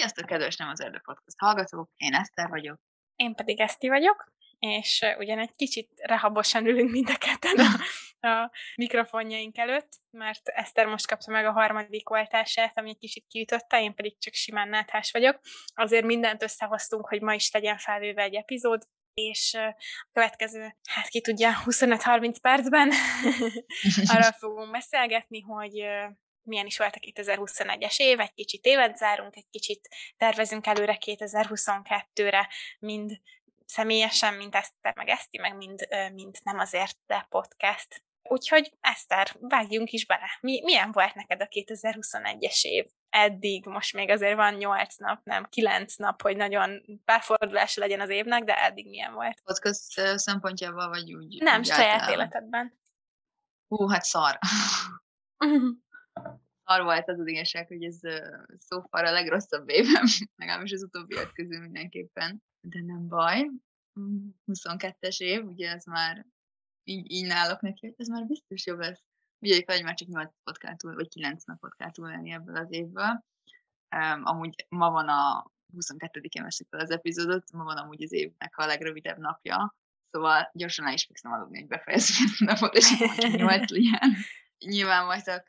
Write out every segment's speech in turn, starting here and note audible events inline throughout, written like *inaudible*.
Sziasztok, kedves Nem az Erdő Podcast hallgatók, én Eszter vagyok. Én pedig Eszti vagyok, és ugyan egy kicsit rehabosan ülünk mind a ketten a, *laughs* a mikrofonjaink előtt, mert Eszter most kapta meg a harmadik oltását, ami egy kicsit kiütötte, én pedig csak simán náthás vagyok. Azért mindent összehoztunk, hogy ma is legyen felvéve egy epizód, és a következő, hát ki tudja, 25-30 percben *laughs* arra fogunk beszélgetni, hogy milyen is volt a 2021-es év, egy kicsit évet zárunk, egy kicsit tervezünk előre 2022-re, mind személyesen, mint Eszter, meg Eszti, meg mind, mind nem azért, de podcast. Úgyhogy Eszter, vágjunk is bele. Mi, milyen volt neked a 2021-es év? Eddig, most még azért van 8 nap, nem 9 nap, hogy nagyon párfordulás legyen az évnek, de eddig milyen volt? Podcast szempontjából vagy úgy? Nem, úgy saját életedben. Hú, hát szar. Szar volt az az igazság, hogy ez szófar a legrosszabb évem, *laughs* legalábbis az utóbbi közül mindenképpen. De nem baj. 22-es év, ugye ez már így, így nálok neki, hogy ez már biztos jobb lesz. Ugye, hogy már csak 8 napot túl, vagy 9 napot kell túlélni ebből az évből. Um, amúgy ma van a 22-én veszik fel az epizódot, ma van amúgy az évnek a legrövidebb napja, szóval gyorsan el is fogszom aludni, hogy befejezzük a napot, és csak 8 *laughs* legyen. Nyilván voltak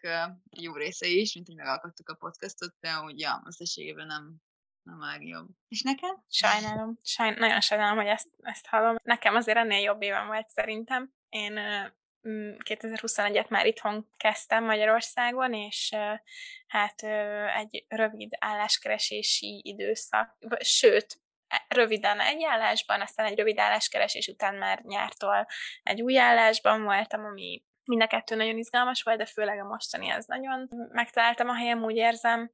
jó részei is, mint hogy megalkottuk a podcastot, de úgy, ja, összességében nem, nem a legjobb. És neked? Sajnálom. Sajn- nagyon sajnálom, hogy ezt, ezt hallom. Nekem azért ennél jobb évem volt szerintem. Én uh, 2021-et már itthon kezdtem Magyarországon, és hát egy rövid álláskeresési időszak, sőt, e, röviden egy állásban, aztán egy rövid álláskeresés után már nyártól egy új állásban voltam, ami mind a kettő nagyon izgalmas volt, de főleg a mostani az nagyon megtaláltam a helyem, úgy érzem.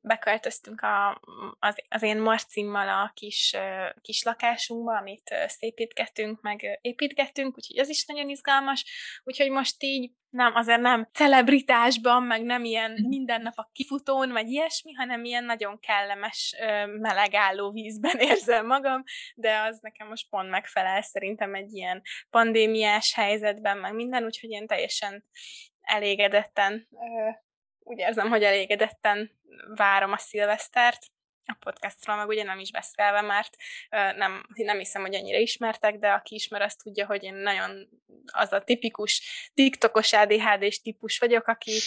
Beköltöztünk a, az, az én Marcimmal a kis, kis lakásunkba, amit szépítgettünk, meg építgettünk, úgyhogy az is nagyon izgalmas. Úgyhogy most így nem, azért nem celebritásban, meg nem ilyen minden nap a kifutón, vagy ilyesmi, hanem ilyen nagyon kellemes, meleg álló vízben *laughs* érzem magam, de az nekem most pont megfelel szerintem egy ilyen pandémiás helyzetben, meg minden, úgyhogy én teljesen elégedetten, úgy érzem, hogy elégedetten várom a szilvesztert, a podcastról meg ugye nem is beszélve, mert nem, nem hiszem, hogy annyira ismertek, de aki ismer, azt tudja, hogy én nagyon az a tipikus TikTokos ADHD-s típus vagyok, aki,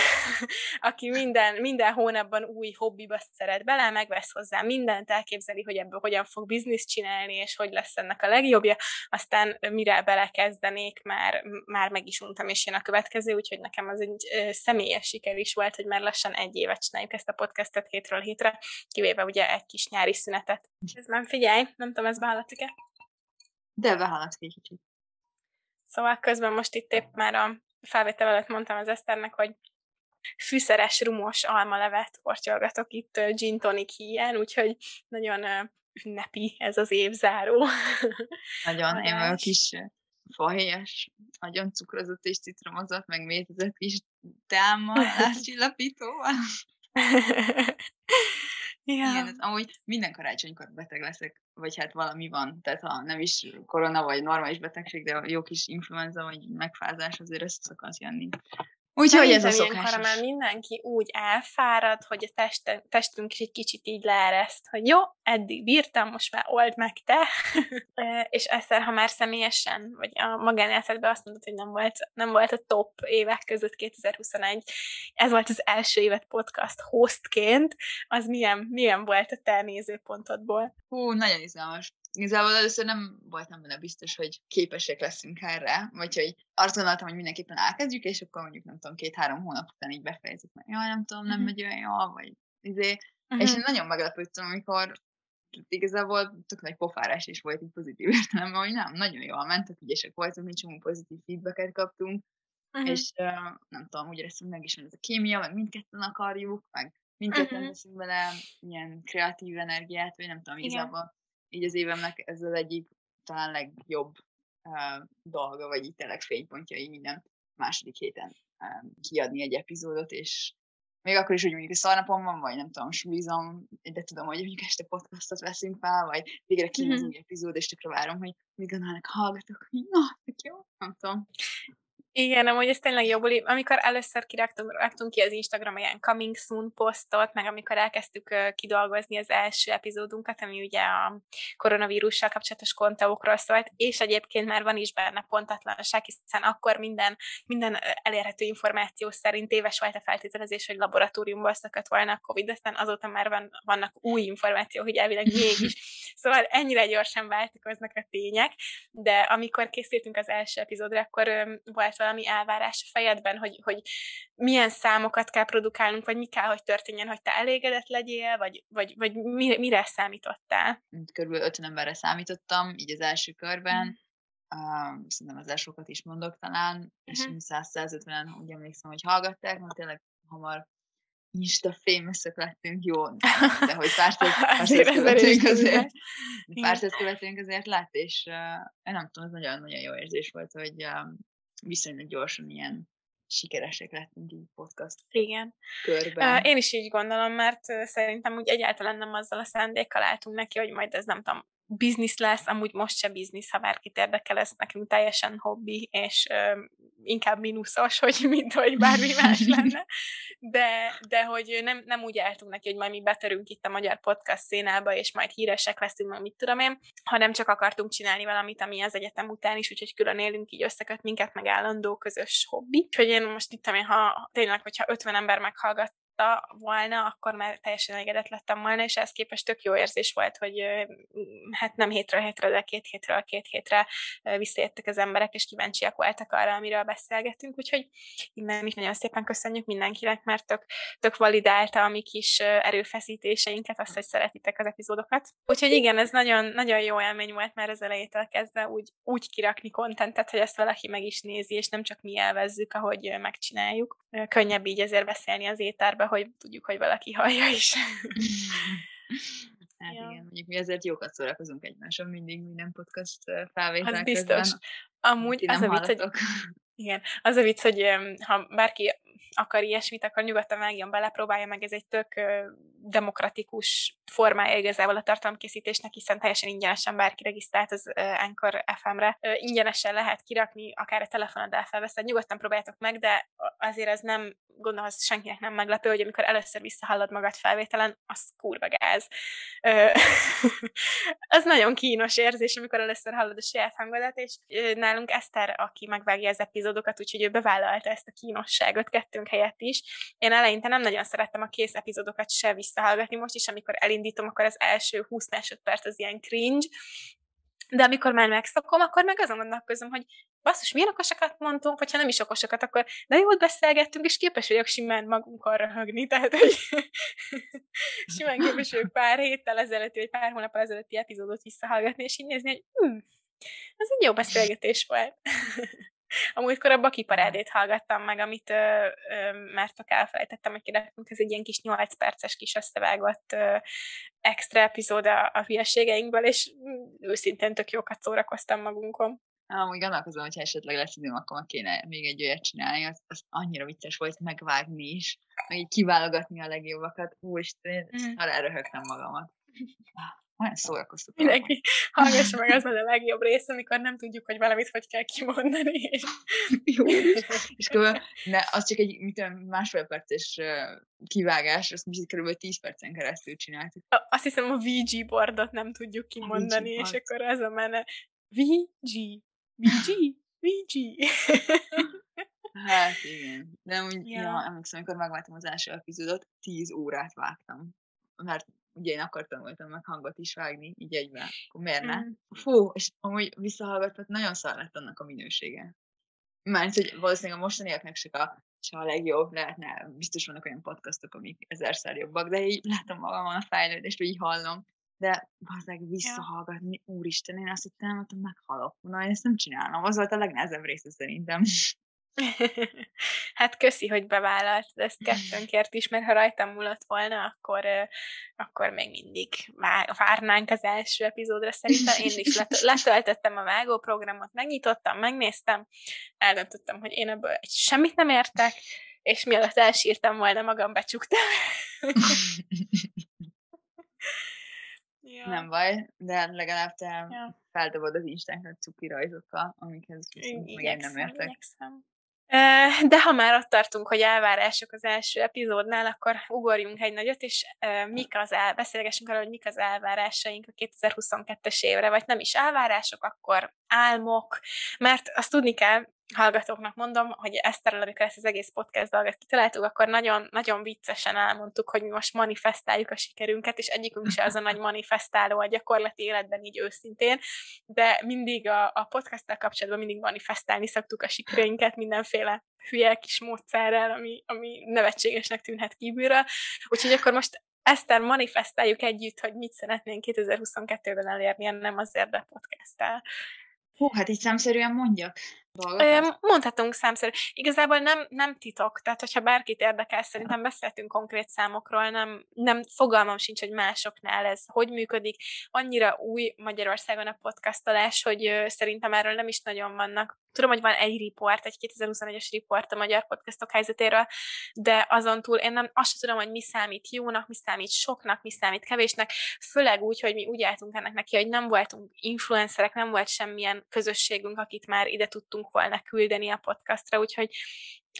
*laughs* aki minden, minden hónapban új hobbiba szeret bele, megvesz hozzá mindent, elképzeli, hogy ebből hogyan fog bizniszt csinálni, és hogy lesz ennek a legjobbja, aztán mire belekezdenék, már, már meg is untam, és jön a következő, úgyhogy nekem az egy személyes siker is volt, hogy már lassan egy évet csináljuk ezt a podcastet hétről hétre, kivéve ugye egy kis nyári szünetet. Ez nem figyelj, nem tudom, ez behallatszik-e? De behallatszik egy kicsit. Szóval közben most itt épp már a felvétel előtt mondtam az Eszternek, hogy fűszeres, rumos almalevet kortyolgatok itt gin tonic híján, úgyhogy nagyon ünnepi ez az évzáró. *laughs* Nagyon, én vagyok kis fahéjas, nagyon cukrozott és citromozott, meg métezett kis támadáscsillapítóval. *laughs* Ja. *laughs* Igen, ez amúgy minden karácsonykor beteg leszek, vagy hát valami van, tehát ha nem is korona, vagy normális betegség, de jó kis influenza, vagy megfázás, azért ez szokott jönni. Úgyhogy ez a szokás. már mindenki úgy elfárad, hogy a teste, testünk is egy kicsit így leereszt, hogy jó, eddig bírtam, most már old meg te. *laughs* és egyszer, ha már személyesen, vagy a magánéletedben azt mondod, hogy nem volt, nem volt a top évek között 2021, ez volt az első évet podcast hostként, az milyen, milyen volt a te nézőpontodból? Hú, nagyon izgalmas igazából először nem voltam benne biztos, hogy képesek leszünk erre, vagy hogy azt gondoltam, hogy mindenképpen elkezdjük, és akkor mondjuk nem tudom, két-három hónap után így befejezzük, mert jaj, nem tudom, nem uh-huh. megy olyan jól, vagy izé. Uh-huh. És én nagyon meglepődtem, amikor igazából tök nagy pofárás is volt így pozitív *laughs* értelemben, hogy nem, nagyon jól mentek, ügyesek voltunk, egy csomó pozitív feedbacket kaptunk, uh-huh. és uh, nem tudom, úgy éreztünk meg is, hogy ez a kémia, meg mindketten akarjuk, meg mindketten uh-huh. teszünk bele ilyen kreatív energiát, vagy nem tudom, igazából így az évemnek ez az egyik talán legjobb uh, dolga, vagy így tényleg fénypontjai minden második héten um, kiadni egy epizódot, és még akkor is, hogy mondjuk a szarnapom van, vagy nem tudom, sulizom, de tudom, hogy mondjuk este podcastot veszünk fel, vagy végre ki mm-hmm. az új epizód, és tökre várom, hogy még annálnak hallgatok, hogy na, jó, nem tudom. Igen, amúgy ez tényleg jó buli. Amikor először kiraktunk raktunk ki az Instagram ilyen coming soon posztot, meg amikor elkezdtük uh, kidolgozni az első epizódunkat, ami ugye a koronavírussal kapcsolatos konteókról szólt, és egyébként már van is benne pontatlanság, hiszen akkor minden, minden elérhető információ szerint éves volt a feltételezés, hogy laboratóriumból szakadt volna a Covid, aztán azóta már van, vannak új információk, hogy elvileg mégis. *laughs* Szóval ennyire gyorsan változnak a tények, de amikor készültünk az első epizódra, akkor um, volt valami elvárás a fejedben, hogy, hogy milyen számokat kell produkálnunk, vagy mi kell, hogy történjen, hogy te elégedett legyél, vagy, vagy, vagy mire, mire számítottál? Körülbelül 50 emberre számítottam, így az első körben. Mm. Uh, szerintem az elsőkat is mondok talán, uh-huh. és 100-150-en mhm. úgy emlékszem, hogy hallgatták, mert tényleg hamar Insta famous lettünk, jó, de hogy pár *laughs* száz követőnk azért, pár száz követőnk azért lett, és uh, nem tudom, ez nagyon-nagyon jó érzés volt, hogy uh, viszonylag gyorsan ilyen sikeresek lettünk így podcast Igen. körben. Én is így gondolom, mert szerintem úgy egyáltalán nem azzal a szándékkal álltunk neki, hogy majd ez nem tudom, biznisz lesz, amúgy most se biznisz, ha bárkit érdekel, ez nekünk teljesen hobbi, és ö, inkább mínuszos, hogy *laughs* mint hogy bármi más *laughs* lenne, de, de hogy nem, nem úgy álltunk neki, hogy majd mi betörünk itt a magyar podcast szénába, és majd híresek leszünk, meg mit tudom én, hanem csak akartunk csinálni valamit, ami az egyetem után is, úgyhogy külön élünk, így összeköt minket, meg állandó közös hobbi. Úgyhogy én most itt, ha tényleg, hogyha 50 ember meghallgat látta volna, akkor már teljesen elégedett lettem volna, és ez képest tök jó érzés volt, hogy hát nem hétről hétre, de két hétről két hétre visszajöttek az emberek, és kíváncsiak voltak arra, amiről beszélgetünk, úgyhogy innen is nagyon szépen köszönjük mindenkinek, mert tök, tök validálta a mi kis erőfeszítéseinket, azt, hogy szeretitek az epizódokat. Úgyhogy igen, ez nagyon, nagyon jó élmény volt már az elejétől kezdve úgy, úgy kirakni kontentet, hogy ezt valaki meg is nézi, és nem csak mi élvezzük, ahogy megcsináljuk. Könnyebb így ezért beszélni az éterbe, hogy tudjuk, hogy valaki hallja is. *laughs* Hát ja. igen, mondjuk mi ezért jókat szórakozunk egymáson mindig minden podcast felvétel Az biztos. Közben. Amúgy az a vicc, hogy, igen, az a vicc, hogy ha bárki akar ilyesmit, akkor nyugodtan vágjon bele, próbálja meg, ez egy tök demokratikus formája igazából a tartalomkészítésnek, hiszen teljesen ingyenesen bárki regisztrált az Anchor FM-re. Ingyenesen lehet kirakni, akár a telefonod elfelveszed, nyugodtan próbáljátok meg, de azért ez nem, gondolom, az senkinek nem meglepő, hogy amikor először visszahallod magad felvételen, az kurva gáz. *laughs* az nagyon kínos érzés, amikor először hallod a saját hangodat, és nálunk Eszter, aki megvágja az epizódokat, úgyhogy ő bevállalta ezt a kínosságot kettőnk helyett is. Én eleinte nem nagyon szerettem a kész epizódokat se visszahallgatni, most is, amikor elindítom, akkor az első 20 másodperc az ilyen cringe, de amikor már megszokom, akkor meg azon gondolkozom, hogy basszus, milyen okosakat mondtunk, vagy ha nem is okosakat, akkor de jót beszélgettünk, és képes vagyok simán magunkkal röhögni, tehát hogy *laughs* simán képes vagyok pár héttel ezelőtti, vagy pár hónap ezelőtti epizódot visszahallgatni, és így nézni, hogy hm, ez egy jó beszélgetés volt. *laughs* *laughs* Amúgykor a Baki parádét hallgattam meg, amit ö, ö, mert csak elfelejtettem, hogy kiraktunk, ez egy ilyen kis 8 perces kis összevágott ö, extra epizód a, a hülyeségeinkből, és őszintén tök jókat szórakoztam magunkon. Amúgy gondolkozom, hogy esetleg lesz időm, akkor kéne még egy olyat csinálni, az, az annyira vicces volt megvágni is, meg így kiválogatni a legjobbakat. Úristen, mm. arra röhögtem magamat. *laughs* Nagyon szórakoztató. Mindenki *laughs* hallgassa meg, az a legjobb rész, amikor nem tudjuk, hogy valamit hogy kell kimondani. És... *laughs* Jó. *laughs* és kb. ne, az csak egy mit tudom, másfél perces kivágás, azt mi kb. 10 percen keresztül csináltuk. Azt hiszem a VG boardot nem tudjuk kimondani, és akkor az a menne VG, VG, VG. Hát igen. De úgy, ja. ja, emlékszem, amikor megváltam az első epizódot, 10 órát vágtam. Mert ugye én akkor tanultam meg hangot is vágni, így egyben, akkor miért ne? Mm. Fú, és amúgy visszahallgatott, nagyon szar lett annak a minősége. Mert hogy valószínűleg a mostaniaknak se a, se a legjobb, lehetne, biztos vannak olyan podcastok, amik ezerszer jobbak, de így látom magamon a fejlődést, hogy így hallom. De valószínűleg visszahallgatni, ja. úristen, én azt hittem, hogy meghalok. Na, én ezt nem csinálom. Az volt a legnehezebb része szerintem. *laughs* hát köszi, hogy bevállalt ezt kettőnkért is, mert ha rajtam múlott volna, akkor, akkor még mindig várnánk az első epizódra. Szerintem én is *laughs* letöltöttem a vágóprogramot, megnyitottam, megnéztem, eldöntöttem, hogy én ebből semmit nem értek, és mielőtt elsírtam volna, magam becsuktam. *laughs* ja. Nem baj, de legalább te ja. feldobod az Instagram cuki rajzokkal, amikhez viszont meg én nem értek. Igyekszem. De ha már ott tartunk, hogy elvárások az első epizódnál, akkor ugorjunk egy nagyot, és mik az el, beszélgessünk arról, hogy mik az elvárásaink a 2022-es évre, vagy nem is elvárások, akkor álmok, mert azt tudni kell, hallgatóknak mondom, hogy Eszterrel, amikor ezt az egész podcast dolgot kitaláltuk, akkor nagyon, nagyon viccesen elmondtuk, hogy mi most manifestáljuk a sikerünket, és egyikünk se az a nagy manifestáló a gyakorlati életben így őszintén, de mindig a, a podcasttel kapcsolatban mindig manifestálni szoktuk a sikerünket mindenféle hülye kis módszerrel, ami, ami nevetségesnek tűnhet kívülről. Úgyhogy akkor most Eszter, manifestáljuk együtt, hogy mit szeretnénk 2022-ben elérni, nem azért, de podcasttel. Hú, hát így számszerűen mondjak dolgokat? Mondhatunk számszerű. Igazából nem, nem titok, tehát hogyha bárkit érdekel, szerintem beszéltünk konkrét számokról, nem, nem fogalmam sincs, hogy másoknál ez hogy működik. Annyira új Magyarországon a podcastolás, hogy szerintem erről nem is nagyon vannak. Tudom, hogy van egy report, egy 2021-es report a magyar podcastok helyzetéről, de azon túl én nem, azt tudom, hogy mi számít jónak, mi számít soknak, mi számít kevésnek, főleg úgy, hogy mi úgy álltunk ennek neki, hogy nem voltunk influencerek, nem volt semmilyen közösségünk, akit már ide tudtunk volna küldeni a podcastra, úgyhogy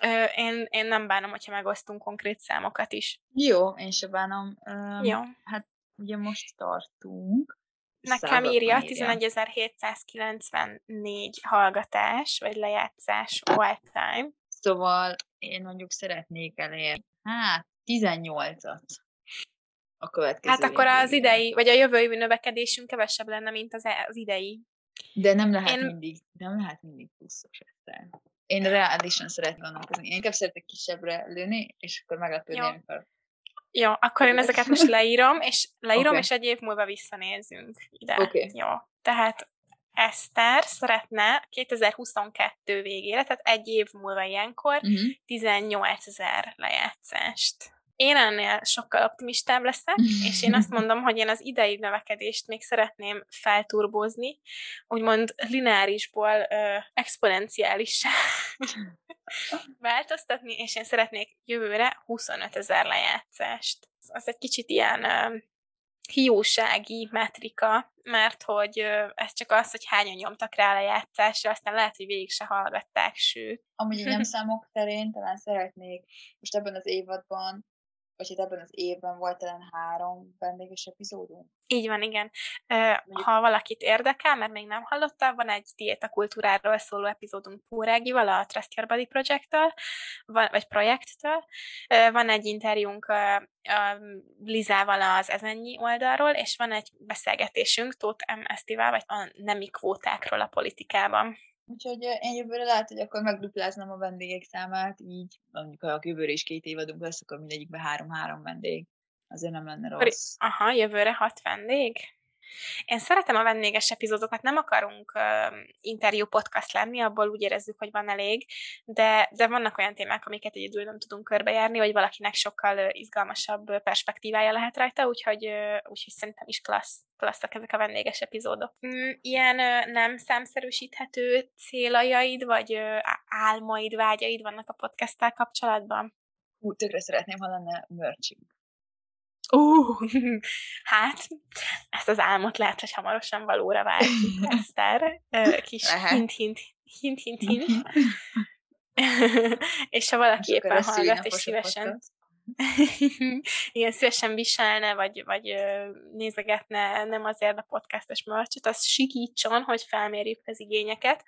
ö, én, én nem bánom, hogyha megosztunk konkrét számokat is. Jó, én se bánom. Um, Jó. Hát ugye most tartunk. Nekem írja 11.794 hallgatás, vagy lejátszás all time. Szóval én mondjuk szeretnék elérni, hát 18-at a következő Hát akkor az idei, vagy a jövő növekedésünk kevesebb lenne, mint az, e, az idei. De nem lehet én... mindig, nem lehet mindig pluszos ezzel. Én reálisan szeretnék gondolkozni. Én inkább szeretek kisebbre lőni, és akkor meglepődni, amikor jó, akkor én ezeket most leírom, és leírom, okay. és egy év múlva visszanézünk ide. Okay. Jó. Tehát Eszter szeretne 2022 végére, tehát egy év múlva ilyenkor uh-huh. Mhm. 18 ezer lejátszást. Én ennél sokkal optimistább leszek, és én azt mondom, hogy én az idei növekedést még szeretném felturbozni, úgymond lineárisból ö, exponenciális *laughs* változtatni, és én szeretnék jövőre 25 ezer lejátszást. Az egy kicsit ilyen ö, hiúsági metrika, mert hogy ez csak az, hogy hányan nyomtak rá lejátszásra, aztán lehet, hogy végig se hallgatták, sőt. Amúgy *laughs* nem számok terén talán szeretnék most ebben az évadban vagy itt ebben az évben volt talán három vendéges epizódunk. Így van, igen. Ha valakit érdekel, mert még nem hallotta, van egy diétakultúráról szóló epizódunk Pórágival, a Trust Your Body Project-től, vagy projekttől. Van egy interjúnk Lizával az Ezennyi oldalról, és van egy beszélgetésünk Tóth M. Esztivel, vagy a nemi kvótákról a politikában. Úgyhogy én jövőre lehet, hogy akkor megdupláznom a vendégek számát, így mondjuk ha a jövőre is két évadunk lesz, akkor mindegyikben három-három vendég. Azért nem lenne rossz. Aha, jövőre hat vendég? Én szeretem a vendéges epizódokat, nem akarunk uh, interjú podcast lenni, abból úgy érezzük, hogy van elég, de, de vannak olyan témák, amiket egyedül nem tudunk körbejárni, vagy valakinek sokkal uh, izgalmasabb perspektívája lehet rajta, úgyhogy, uh, úgyhogy szerintem is klassz, klasszak ezek a vendéges epizódok. Mm, ilyen uh, nem számszerűsíthető céljaid, vagy uh, álmaid, vágyaid vannak a podcasttel kapcsolatban? Hú, tökre szeretném, ha lenne merchünk. Uh, *laughs* hát, ezt az álmot lehet, hogy hamarosan valóra váltjuk, Eszter. Kis hint-hint, hint-hint-hint. *laughs* és ha valaki és éppen hallgat, és szívesen *laughs* igen, szívesen viselne, vagy, vagy nézegetne nem azért a podcastos merchet, az sikítson, hogy felmérjük az igényeket.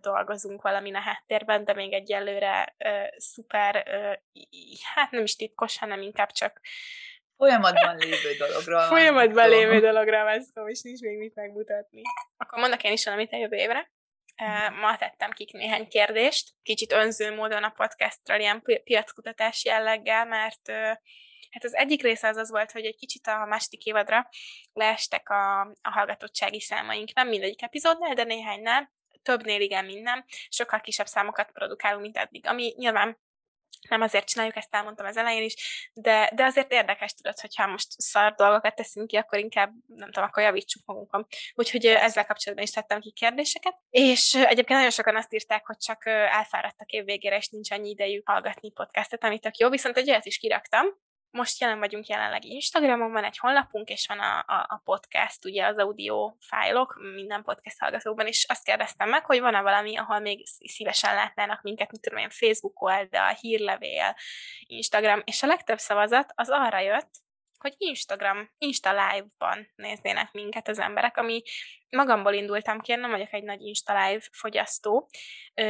Dolgozunk valamin a háttérben, de még egyelőre uh, szuper, uh, hát nem is titkos, hanem inkább csak Folyamatban lévő dologra Folyamatban lévő dologra van szó, és nincs még mit megmutatni. Akkor mondok én is valamit a jövő évre. Ma tettem ki néhány kérdést, kicsit önző módon a podcastról, ilyen piackutatás jelleggel, mert Hát az egyik része az az volt, hogy egy kicsit a második évadra leestek a, a hallgatottsági számaink. Nem mindegyik epizódnál, de néhánynál többnél igen, minden, sokkal kisebb számokat produkálunk, mint eddig, ami nyilván nem azért csináljuk, ezt elmondtam az elején is, de, de azért érdekes tudod, hogyha most szar dolgokat teszünk ki, akkor inkább, nem tudom, akkor javítsuk magunkon. Úgyhogy ezzel kapcsolatban is tettem ki kérdéseket. És egyébként nagyon sokan azt írták, hogy csak elfáradtak év végére, és nincs annyi idejük hallgatni podcastet, amit tök jó, viszont egy olyat is kiraktam, most jelen vagyunk jelenleg Instagramon, van egy honlapunk, és van a, a, a podcast, ugye az audio fájlok minden podcast hallgatóban, és azt kérdeztem meg, hogy van-e valami, ahol még szívesen látnának minket, mint tudom én, Facebook oldal, hírlevél, Instagram, és a legtöbb szavazat az arra jött, hogy Instagram, Insta Live-ban néznének minket az emberek, ami magamból indultam ki, én nem vagyok egy nagy Insta Live fogyasztó,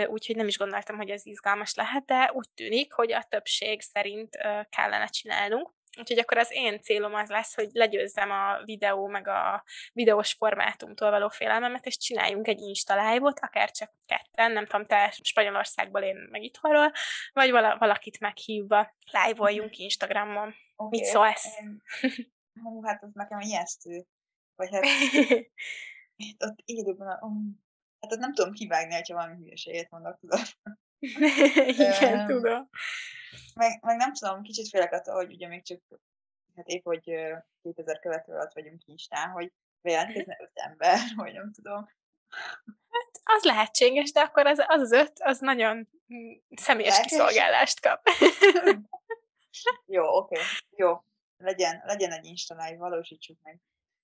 úgyhogy nem is gondoltam, hogy ez izgalmas lehet, de úgy tűnik, hogy a többség szerint kellene csinálnunk. Úgyhogy akkor az én célom az lesz, hogy legyőzzem a videó meg a videós formátumtól való félelmemet, és csináljunk egy Insta live-ot, akár csak ketten, nem tudom, te Spanyolországból, én meg itthonról, vagy valakit meghívva live-oljunk mhm. Instagramon. Okay. Mit szólsz? Hú, hát az nekem ijesztő. Vagy hát *laughs* ott élőben, um, hát ott nem tudom kivágni, ha valami hülyeséget mondok, tudod. *laughs* Igen, tudom. Meg, meg nem tudom, kicsit félek attól, hogy ugye még csak, hát épp, hogy 2000 követő alatt vagyunk Instán, hogy bejelentkezne öt ember, *laughs* vagy nem tudom. Hát az lehetséges, de akkor az az, az öt, az nagyon mm, személyes Lehetős? kiszolgálást kap. *laughs* Jó, oké. Okay. Jó. Legyen, legyen egy Insta valósítsuk meg.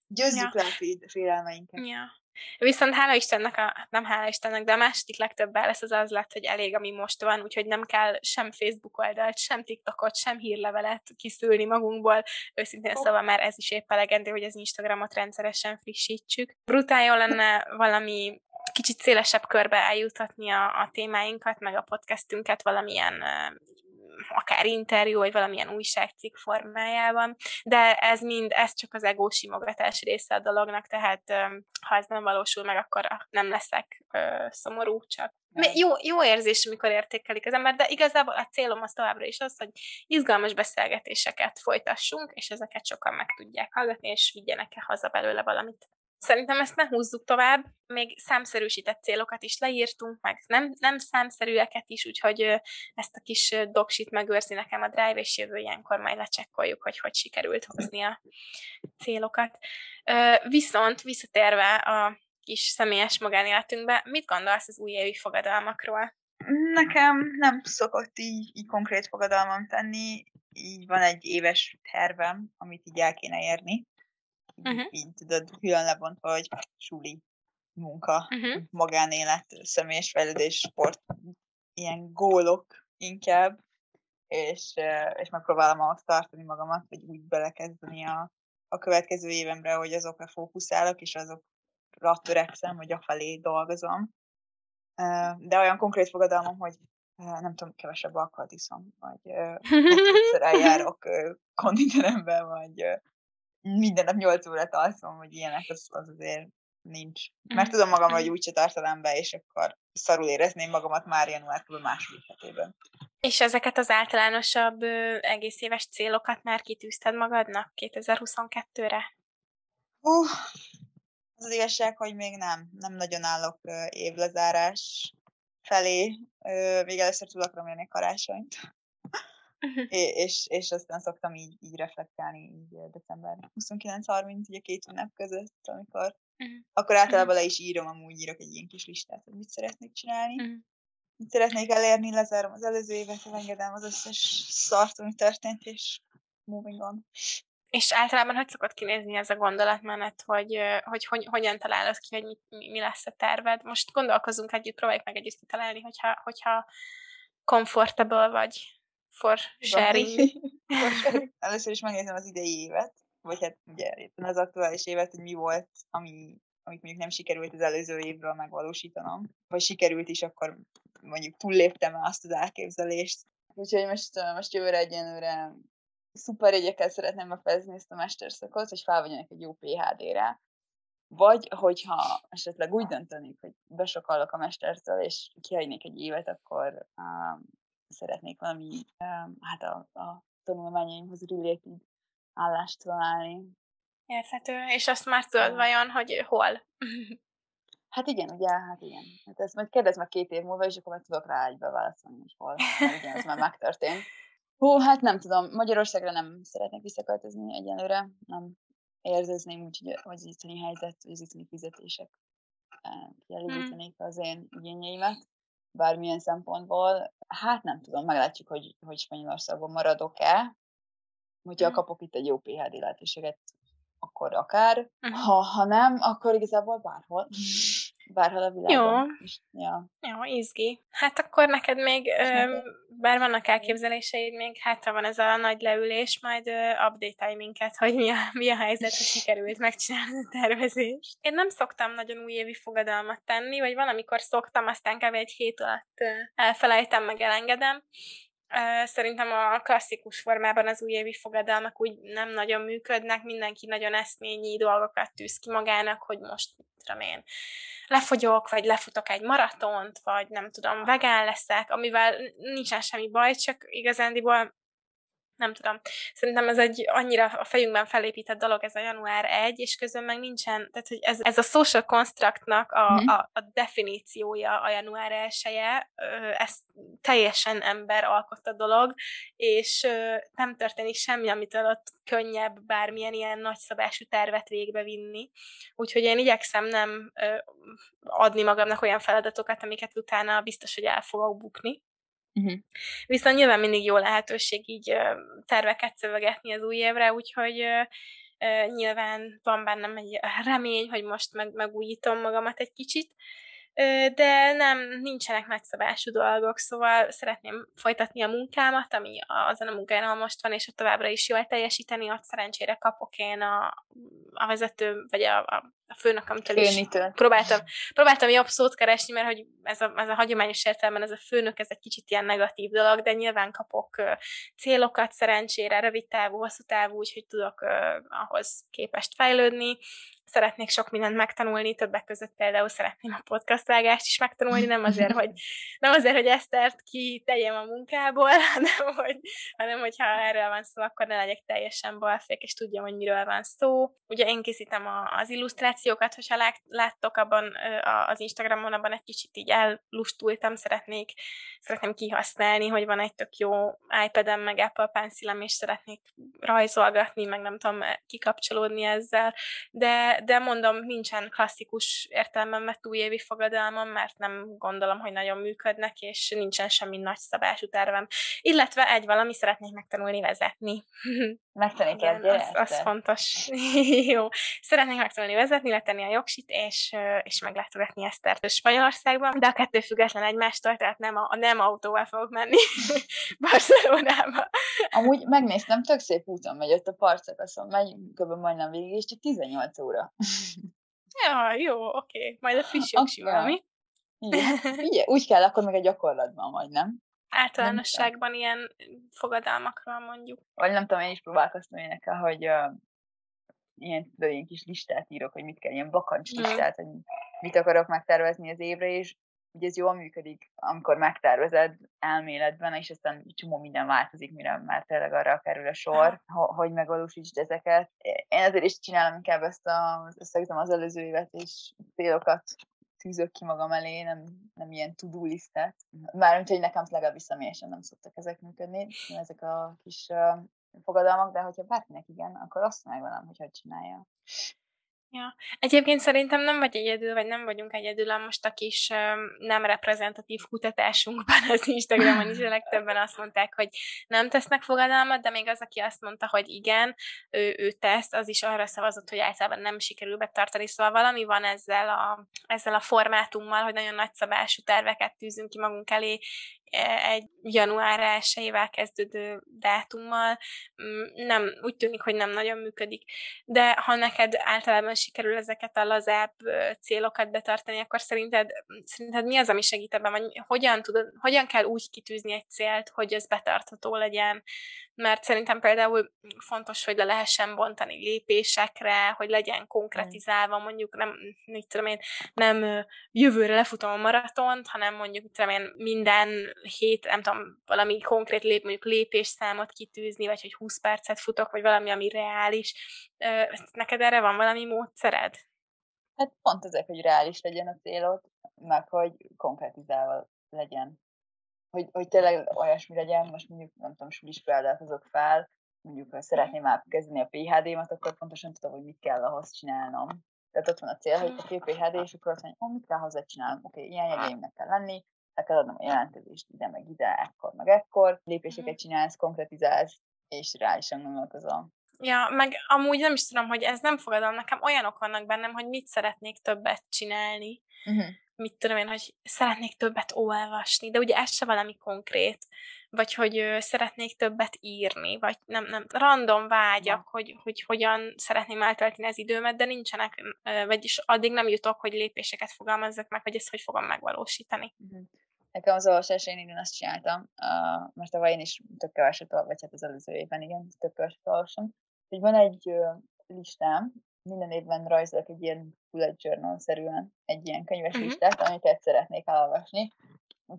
Győzzük ja. le a félelmeinket. Ja. Viszont hála Istennek, a, hát nem hála Istennek, de a második legtöbb lesz az az lett, hogy elég, ami most van, úgyhogy nem kell sem Facebook oldalt, sem TikTokot, sem hírlevelet kiszülni magunkból. Őszintén oh. szóval már ez is épp elegendő, hogy az Instagramot rendszeresen frissítsük. Brutál jó lenne valami kicsit szélesebb körbe eljutatni a, a témáinkat, meg a podcastünket valamilyen akár interjú, vagy valamilyen újságcikk formájában, de ez mind, ez csak az ego simogatás része a dolognak, tehát ha ez nem valósul meg, akkor nem leszek szomorú, csak jó, jó érzés, amikor értékelik az ember, de igazából a célom az továbbra is az, hogy izgalmas beszélgetéseket folytassunk, és ezeket sokan meg tudják hallgatni, és vigyenek-e haza belőle valamit. Szerintem ezt ne húzzuk tovább, még számszerűsített célokat is leírtunk, meg nem, nem számszerűeket is, úgyhogy ezt a kis doksit megőrzi nekem a Drive, és jövő ilyenkor majd lecsekkoljuk, hogy hogy sikerült hozni a célokat. Viszont visszatérve a kis személyes magánéletünkbe, mit gondolsz az újévi fogadalmakról? Nekem nem szokott így, így konkrét fogadalmam tenni, így van egy éves tervem, amit így el kéne érni uh-huh. így tudod, külön lebontva, hogy suli, munka, uh-huh. magánélet, személyes fejlődés, sport, ilyen gólok inkább, és, és megpróbálom ahhoz tartani magamat, hogy úgy belekezdeni a, a következő évemre, hogy azokra fókuszálok, és azokra törekszem, hogy afelé dolgozom. De olyan konkrét fogadalmam, hogy nem tudom, kevesebb alkoholt iszom, vagy *laughs* egyszer eljárok konditerembe, vagy minden nap 8 órát alszom, hogy ilyenek, az, az azért nincs. Mert tudom magam, hogy úgyse tartanám be, és akkor szarul érezném magamat már január kb. második hetében. És ezeket az általánosabb egész éves célokat már kitűzted magadnak 2022-re? Uh, az igazság, hogy még nem. Nem nagyon állok évlezárás felé. Még először tudok remélni karácsonyt. *laughs* és, és aztán szoktam így, így reflektálni így december 29-30, ugye két ünnep között, amikor akkor általában le is írom, amúgy írok egy ilyen kis listát, hogy mit szeretnék csinálni. Mit szeretnék elérni, lezárom az előző évet, engedem az összes szart, ami történt, és moving on. És általában hogy szokott kinézni ez a gondolatmenet, hogy, hogy, hogy hogyan találod ki, hogy mi, mi lesz a terved? Most gondolkozunk együtt, próbáljuk meg együtt kitalálni, hogyha, hogyha comfortable vagy for *laughs* sharing. Először is megnézem az idei évet, vagy hát ugye éppen az aktuális évet, hogy mi volt, ami, amit mondjuk nem sikerült az előző évről megvalósítanom. Vagy sikerült is, akkor mondjuk túlléptem azt az elképzelést. Úgyhogy most, most jövőre egyenlőre szuper jegyekkel szeretném befejezni ezt a mesterszakot, hogy felvegyenek egy jó PHD-re. Vagy, hogyha esetleg úgy döntenék, hogy besokallok a mestertől, és kihagynék egy évet, akkor um, szeretnék valami, hát a, a tanulmányaimhoz related állást találni. Érthető. És azt már tudod vajon, hogy hol? Hát igen, ugye, hát igen. Hát ezt majd kérdezz meg két év múlva, és akkor meg tudok rá egybe válaszolni, hogy hol. Hát igen, ez már megtörtént. Hú, hát nem tudom, Magyarországra nem szeretnék visszaköltözni egyelőre, nem érzezném úgy, hogy az itteni helyzet, az itteni fizetések eh, kielégítenék az én igényeimet, bármilyen szempontból. Hát nem tudom, meglátjuk, hogy, hogy Spanyolországban maradok-e. Hogyha mm. kapok itt egy jó PHD lehetőséget, akkor akár. Uh-huh. Ha, ha nem, akkor igazából bárhol. Bárhol a világon. Jó. Ja. Jó, izgi. Hát akkor neked még, ö, bár vannak elképzeléseid, még hátra van ez a nagy leülés, majd update minket, hogy mi a, mi a helyzet, hogy sikerült megcsinálni a tervezést. Én nem szoktam nagyon újévi fogadalmat tenni, vagy valamikor szoktam, aztán kb. egy hét alatt elfelejtem, meg elengedem. Szerintem a klasszikus formában az újévi fogadalmak úgy nem nagyon működnek, mindenki nagyon eszményi dolgokat tűz ki magának, hogy most, tudom én, lefogyok, vagy lefutok egy maratont, vagy nem tudom, vegán leszek, amivel nincsen semmi baj, csak igazándiból nem tudom, szerintem ez egy annyira a fejünkben felépített dolog, ez a január 1, és közben meg nincsen, tehát hogy ez, ez a social constructnak a, mm. a, a definíciója a január 1 ez teljesen ember alkotta dolog, és nem történik semmi, amitől ott könnyebb bármilyen ilyen nagyszabású tervet végbe vinni. Úgyhogy én igyekszem nem adni magamnak olyan feladatokat, amiket utána biztos, hogy el fogok bukni. Uh-huh. Viszont nyilván mindig jó lehetőség így terveket szövegetni az új évre, úgyhogy nyilván van bennem egy remény, hogy most meg, megújítom magamat egy kicsit, de nem, nincsenek nagyszabású dolgok, szóval szeretném folytatni a munkámat, ami azon a munkán, ahol most van, és ott továbbra is jól teljesíteni, ott szerencsére kapok én a, a vezető, vagy a, a a főnökömtől is próbáltam, próbáltam jobb szót keresni, mert hogy ez a, ez a hagyományos értelemben ez a főnök, ez egy kicsit ilyen negatív dolog, de nyilván kapok célokat szerencsére, rövid távú, hosszú távú, úgyhogy tudok ahhoz képest fejlődni, szeretnék sok mindent megtanulni, többek között például szeretném a podcastvágást is megtanulni, nem azért, hogy, *laughs* nem azért, hogy Esztert tegyem a munkából, *laughs* hanem, hogy, hanem hogyha erről van szó, akkor ne legyek teljesen balfék, és tudjam, hogy miről van szó. Ugye én készítem a, az illusztrációkat, hogyha lát, láttok abban az Instagramon, abban egy kicsit így ellustultam, szeretnék, szeretném kihasználni, hogy van egy tök jó iPad-em, meg Apple pencilem, és szeretnék rajzolgatni, meg nem tudom kikapcsolódni ezzel, de de, mondom, nincsen klasszikus értelemben vett újévi fogadalmam, mert nem gondolom, hogy nagyon működnek, és nincsen semmi nagy szabású tervem. Illetve egy valami, szeretnék megtanulni vezetni. *laughs* Megtanulni kell, az, az fontos. *laughs* Jó. Szeretnék megtanulni vezetni, letenni a jogsit, és, és meglátogatni Esztert Spanyolországban, de a kettő független egymástól, tehát nem, a, nem autóval fogok menni *laughs* Barcelonába. Amúgy megnéztem, tök szép úton megy ott a parcakaszon, megy kb. majdnem végig, és csak 18 óra Ja, jó, oké. Okay. Majd a friss jogsival, mi? Igen. Ugye, úgy kell akkor meg a gyakorlatban, vagy nem? Általánosságban ilyen fogadalmakról mondjuk. Vagy nem tudom, én is próbálkoztam énekel, hogy uh, ilyen, tudod, ilyen kis listát írok, hogy mit kell, ilyen bakancs listát, mm. hogy mit akarok megtervezni az évre, és ugye ez jól működik, amikor megtervezed elméletben, és aztán csomó minden változik, mire már tényleg arra kerül a sor, hogy megvalósítsd ezeket. Én azért is csinálom inkább ezt a, összegzem az előző évet, és célokat tűzök ki magam elé, nem, nem ilyen to-do listet. Mármint, hogy nekem legalábbis személyesen nem szoktak ezek működni, ezek a kis uh, fogadalmak, de hogyha bárkinek igen, akkor azt megvan, hogy hogy csinálja. Ja. Egyébként szerintem nem vagy egyedül, vagy nem vagyunk egyedül a most a kis nem reprezentatív kutatásunkban *laughs* az Instagramon is a legtöbben azt mondták, hogy nem tesznek fogadalmat, de még az, aki azt mondta, hogy igen, ő, ő tesz, az is arra szavazott, hogy általában nem sikerül betartani. Szóval valami van ezzel a, ezzel a formátummal, hogy nagyon nagyszabású terveket tűzünk ki magunk elé, egy január 1 kezdődő dátummal, mm, nem, úgy tűnik, hogy nem nagyon működik. De ha neked általában sikerül ezeket a lazább célokat betartani, akkor szerinted, szerinted mi az, ami segít ebben, vagy hogyan, tudod, hogyan kell úgy kitűzni egy célt, hogy ez betartható legyen? mert szerintem például fontos, hogy le lehessen bontani lépésekre, hogy legyen konkretizálva, mondjuk nem, mit tudom én, nem jövőre lefutom a maratont, hanem mondjuk, tudom én, minden hét, nem tudom, valami konkrét lép, mondjuk lépésszámot kitűzni, vagy hogy 20 percet futok, vagy valami, ami reális. Neked erre van valami módszered? Hát pont ezek, hogy reális legyen a célod, meg hogy konkrétizálva legyen. Hogy, hogy tényleg olyasmi legyen, most mondjuk, nem tudom, sulis példát hozok fel, mondjuk, ha szeretném már kezdeni a PHD-mat, akkor pontosan tudom, hogy mit kell ahhoz csinálnom. Tehát ott van a cél, hogy a PHD, és akkor azt mondja, oh, mit kell hozzá csinálnom, oké, okay, ilyen jegyeimnek kell lenni, le kell adnom a jelentkezést ide, meg ide, ekkor, meg ekkor, lépéseket csinálsz, konkretizálsz, és reálisan gondolkozol. Ja, meg amúgy nem is tudom, hogy ez nem fogadom, nekem olyanok vannak bennem, hogy mit szeretnék többet csinálni. Uh-huh. Mit tudom én, hogy szeretnék többet olvasni, de ugye ez se valami konkrét. Vagy hogy ö, szeretnék többet írni, vagy nem, nem, random vágyak, ja. hogy, hogy hogyan szeretném eltölteni az időmet, de nincsenek, ö, vagyis addig nem jutok, hogy lépéseket fogalmazzak meg, hogy ezt hogy fogom megvalósítani. Uh-huh. Nekem az olvasás én idén azt csináltam, uh, mert tavaly én is tök keveset, vagy hát az előző évben igen, tök keveset olvasom, hogy van egy listám, minden évben rajzolok egy ilyen bullet journal-szerűen egy ilyen könyves uh-huh. listát, amiket szeretnék elolvasni.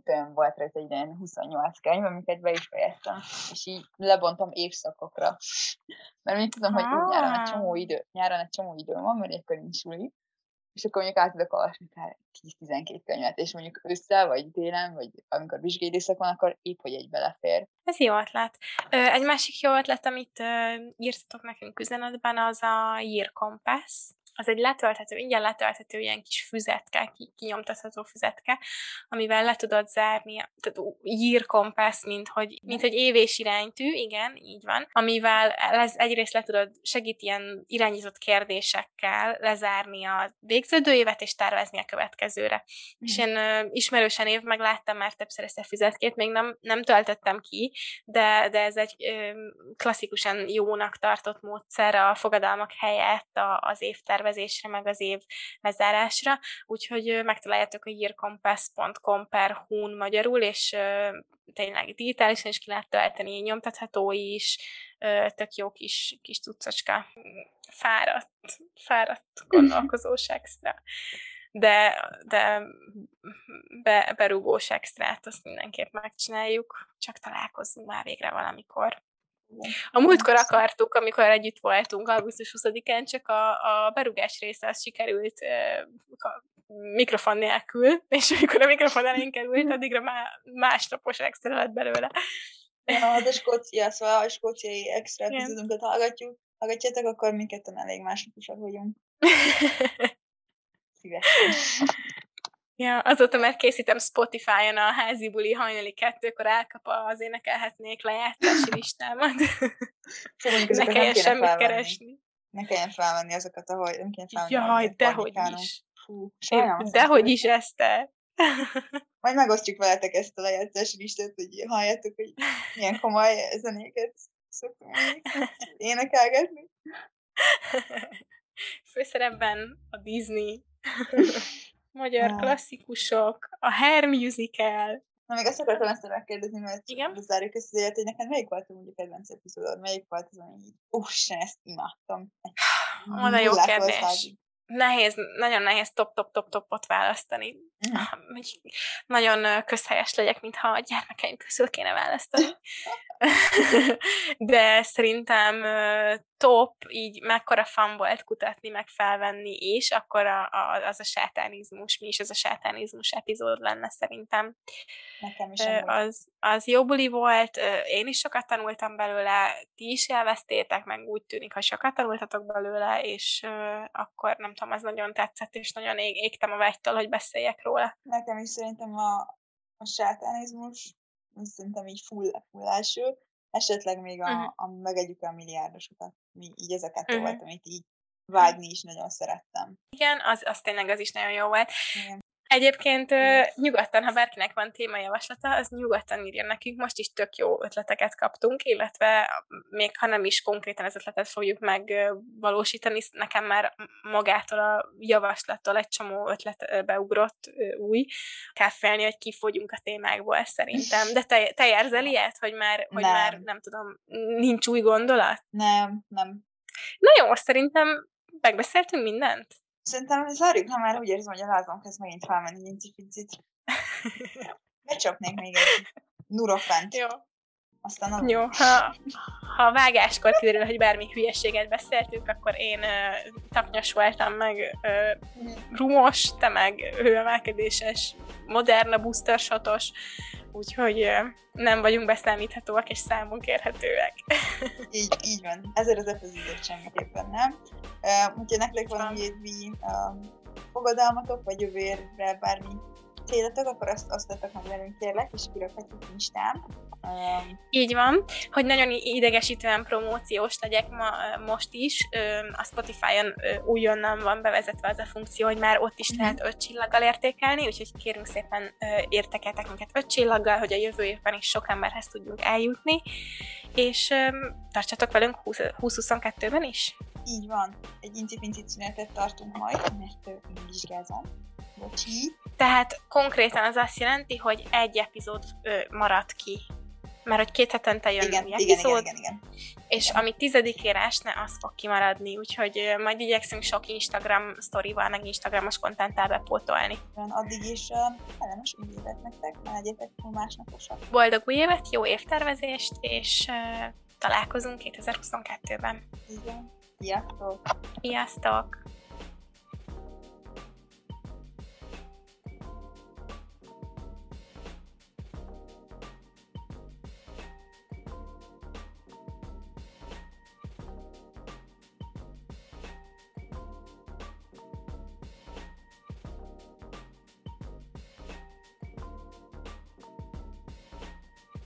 Olyan volt rajta egy ilyen 28 könyv, amiket be is fejeztem, és így lebontom évszakokra. Mert még tudom, hogy úgy nyáron egy csomó idő, nyáron egy csomó idő van, mert akkor nincs suli, és akkor mondjuk át tudok olvasni akár 10-12 könyvet, és mondjuk össze, vagy télen, vagy amikor vizsgai időszak van, akkor épp, hogy egy belefér. Ez jó ötlet. Egy másik jó ötlet, amit írtatok nekünk üzenetben, az a Year Compass az egy letölthető, ingyen letölthető ilyen kis füzetke, kinyomtatható füzetke, amivel le tudod zárni, tehát compass, mint hogy, mint hogy évés iránytű, igen, így van, amivel ez egyrészt le tudod, segít ilyen irányított kérdésekkel lezárni a végződő évet, és tervezni a következőre. Mm. És én uh, ismerősen év megláttam már többször ezt a füzetkét, még nem, nem töltöttem ki, de, de ez egy uh, klasszikusan jónak tartott módszer a fogadalmak helyett a, az évtervezésre tervezésre, meg az év lezárásra, úgyhogy megtaláljátok a yearcompass.com per hun magyarul, és tényleg digitálisan is ki lehet tölteni, nyomtatható is, tök jó kis, kis tucacska. Fáradt, fáradt gondolkozós extra. De, de be, berúgós extrát azt mindenképp megcsináljuk, csak találkozzunk már végre valamikor. A múltkor akartuk, amikor együtt voltunk augusztus 20-án, csak a, a berugás része az sikerült a mikrofon nélkül, *laughs* és amikor a mikrofon elén került, addigra má, másnapos extra lett belőle. Ja, de Skócia, szóval a skóciai extra epizódunkat hallgatjuk, hallgatjátok, akkor mindketten elég másnaposak vagyunk. *laughs* Szívesen. Ja, azóta már készítem Spotify-on a házi buli hajnali kettőkor elkap az énekelhetnék lejátszási *laughs* listámat. Szóval ne kelljen semmit felvenni. keresni. Ne kelljen felvenni azokat, ahogy nem kelljen felvenni. Jaj, dehogy is. Fú, dehogy is ezt te. *laughs* Majd megosztjuk veletek ezt a lejátszási listát, hogy halljátok, hogy milyen komoly zenéket szoktunk *laughs* énekelgetni. Főszerepben a Disney magyar ja. klasszikusok, a Hair Musical. Na, még azt akartam ezt megkérdezni, mert Igen? zárjuk ezt az élet, hogy neked melyik volt a kedvenc epizódod? Melyik volt az, ami így, ussen, ezt imádtam. Oda jó kérdés. Nehéz, nagyon nehéz top-top-top-topot választani. Mm. Nagyon közhelyes legyek, mintha a gyermekeim közül kéne választani. *laughs* *laughs* de szerintem top, így mekkora fan volt kutatni, meg felvenni is, akkor a, a, az a sátánizmus, mi is az a sátánizmus epizód lenne szerintem. Nekem is az, az jó buli volt, én is sokat tanultam belőle, ti is elvesztétek, meg úgy tűnik, hogy sokat tanultatok belőle, és akkor nem tudom, az nagyon tetszett, és nagyon ég, égtem a vágytól, hogy beszéljek róla. Nekem is szerintem a, a sátánizmus szerintem így full, full első, esetleg még a, uh-huh. a megegyük a milliárdosokat, mi, így ez a kettő uh-huh. volt, amit így vágni is nagyon szerettem. Igen, az, az tényleg az is nagyon jó volt. Igen. Egyébként nyugodtan, ha bárkinek van témajavaslata, az nyugodtan írja nekünk. Most is tök jó ötleteket kaptunk, illetve még ha nem is konkrétan az ötletet fogjuk megvalósítani, nekem már magától a javaslattól egy csomó ötlet beugrott új. Kell félni, hogy kifogyunk a témákból szerintem. De te, te érzel ilyet, hogy már, hogy nem. már nem tudom, nincs új gondolat? Nem, nem. Na jó, szerintem megbeszéltünk mindent? Szerintem zárjuk, ha már úgy érzem, hogy a lázam kezd megint felmenni egy picit. *laughs* Becsapnék még egy nurofent. Jó. Aztán a... Jó, ha, ha vágáskor kiderül, hogy bármi hülyeséget beszéltünk, akkor én uh, tapnyos voltam, meg uh, rumos, te meg hőemelkedéses, moderna booster shotos, úgyhogy uh, nem vagyunk beszámíthatóak és számunk érhetőek. *laughs* így, így van. Ezért az epizódot semmiképpen nem. Uh, hogyha nektek valami uh, fogadalmatok, vagy jövőre bármi célotok, akkor azt osztatok meg velünk kérlek, és kirakhatjuk Instán. Um, Így van, hogy nagyon idegesítően promóciós legyek ma, most is. A Spotify-on újonnan van bevezetve az a funkció, hogy már ott is uh-huh. lehet öt csillaggal értékelni, úgyhogy kérünk szépen értekeltek minket öt csillaggal, hogy a jövő évben is sok emberhez tudjunk eljutni, és tartsatok velünk 2022-ben is. Így van, egy incipinci szünetet tartunk majd, mert én vizsgázom. Bocsi. Tehát konkrétan az azt jelenti, hogy egy epizód ö, marad ki. Mert hogy két hetente jön igen, új epizód, igen, igen, igen, igen. és igen. ami tizedikére esne, az fog kimaradni, úgyhogy ö, majd igyekszünk sok Instagram sztorival, meg Instagramos kontenttel bepótolni. Addig is uh, kellemes új évet nektek, ne legyetek másnaposak. Boldog új évet, jó évtervezést, és uh, találkozunk 2022-ben. Igen. Sziasztok! Sziasztok!